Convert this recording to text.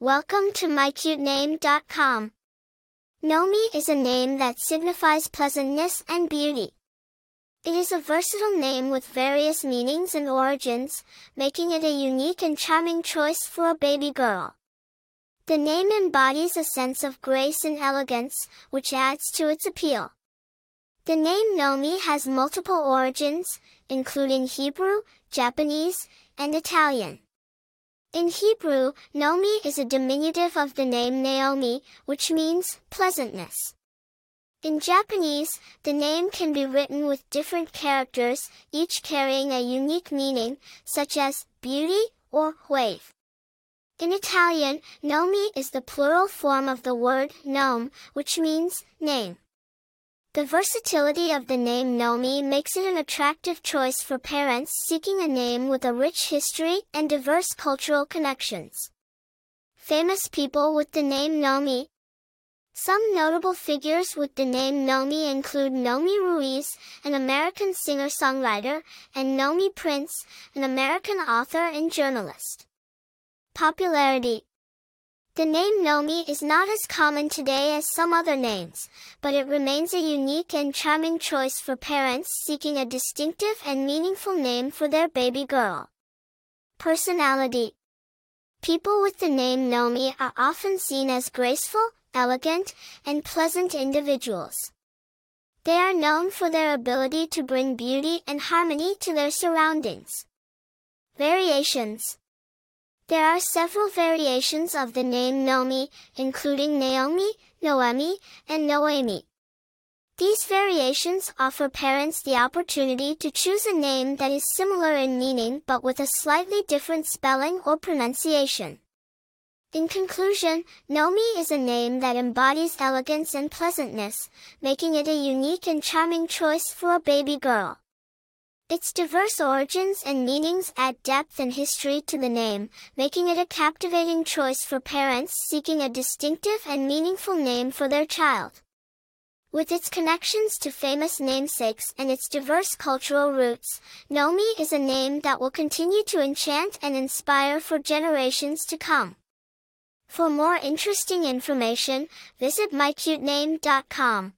Welcome to mycutename.com. Nomi is a name that signifies pleasantness and beauty. It is a versatile name with various meanings and origins, making it a unique and charming choice for a baby girl. The name embodies a sense of grace and elegance, which adds to its appeal. The name Nomi has multiple origins, including Hebrew, Japanese, and Italian. In Hebrew, Nomi is a diminutive of the name Naomi, which means pleasantness. In Japanese, the name can be written with different characters, each carrying a unique meaning, such as beauty or wave. In Italian, Nomi is the plural form of the word nome, which means name. The versatility of the name Nomi makes it an attractive choice for parents seeking a name with a rich history and diverse cultural connections. Famous people with the name Nomi Some notable figures with the name Nomi include Nomi Ruiz, an American singer-songwriter, and Nomi Prins, an American author and journalist. Popularity the name Nomi is not as common today as some other names, but it remains a unique and charming choice for parents seeking a distinctive and meaningful name for their baby girl. Personality People with the name Nomi are often seen as graceful, elegant, and pleasant individuals. They are known for their ability to bring beauty and harmony to their surroundings. Variations there are several variations of the name Nomi, including Naomi, Noemi, and Noemi. These variations offer parents the opportunity to choose a name that is similar in meaning but with a slightly different spelling or pronunciation. In conclusion, Nomi is a name that embodies elegance and pleasantness, making it a unique and charming choice for a baby girl. Its diverse origins and meanings add depth and history to the name, making it a captivating choice for parents seeking a distinctive and meaningful name for their child. With its connections to famous namesakes and its diverse cultural roots, Nomi is a name that will continue to enchant and inspire for generations to come. For more interesting information, visit mycutename.com.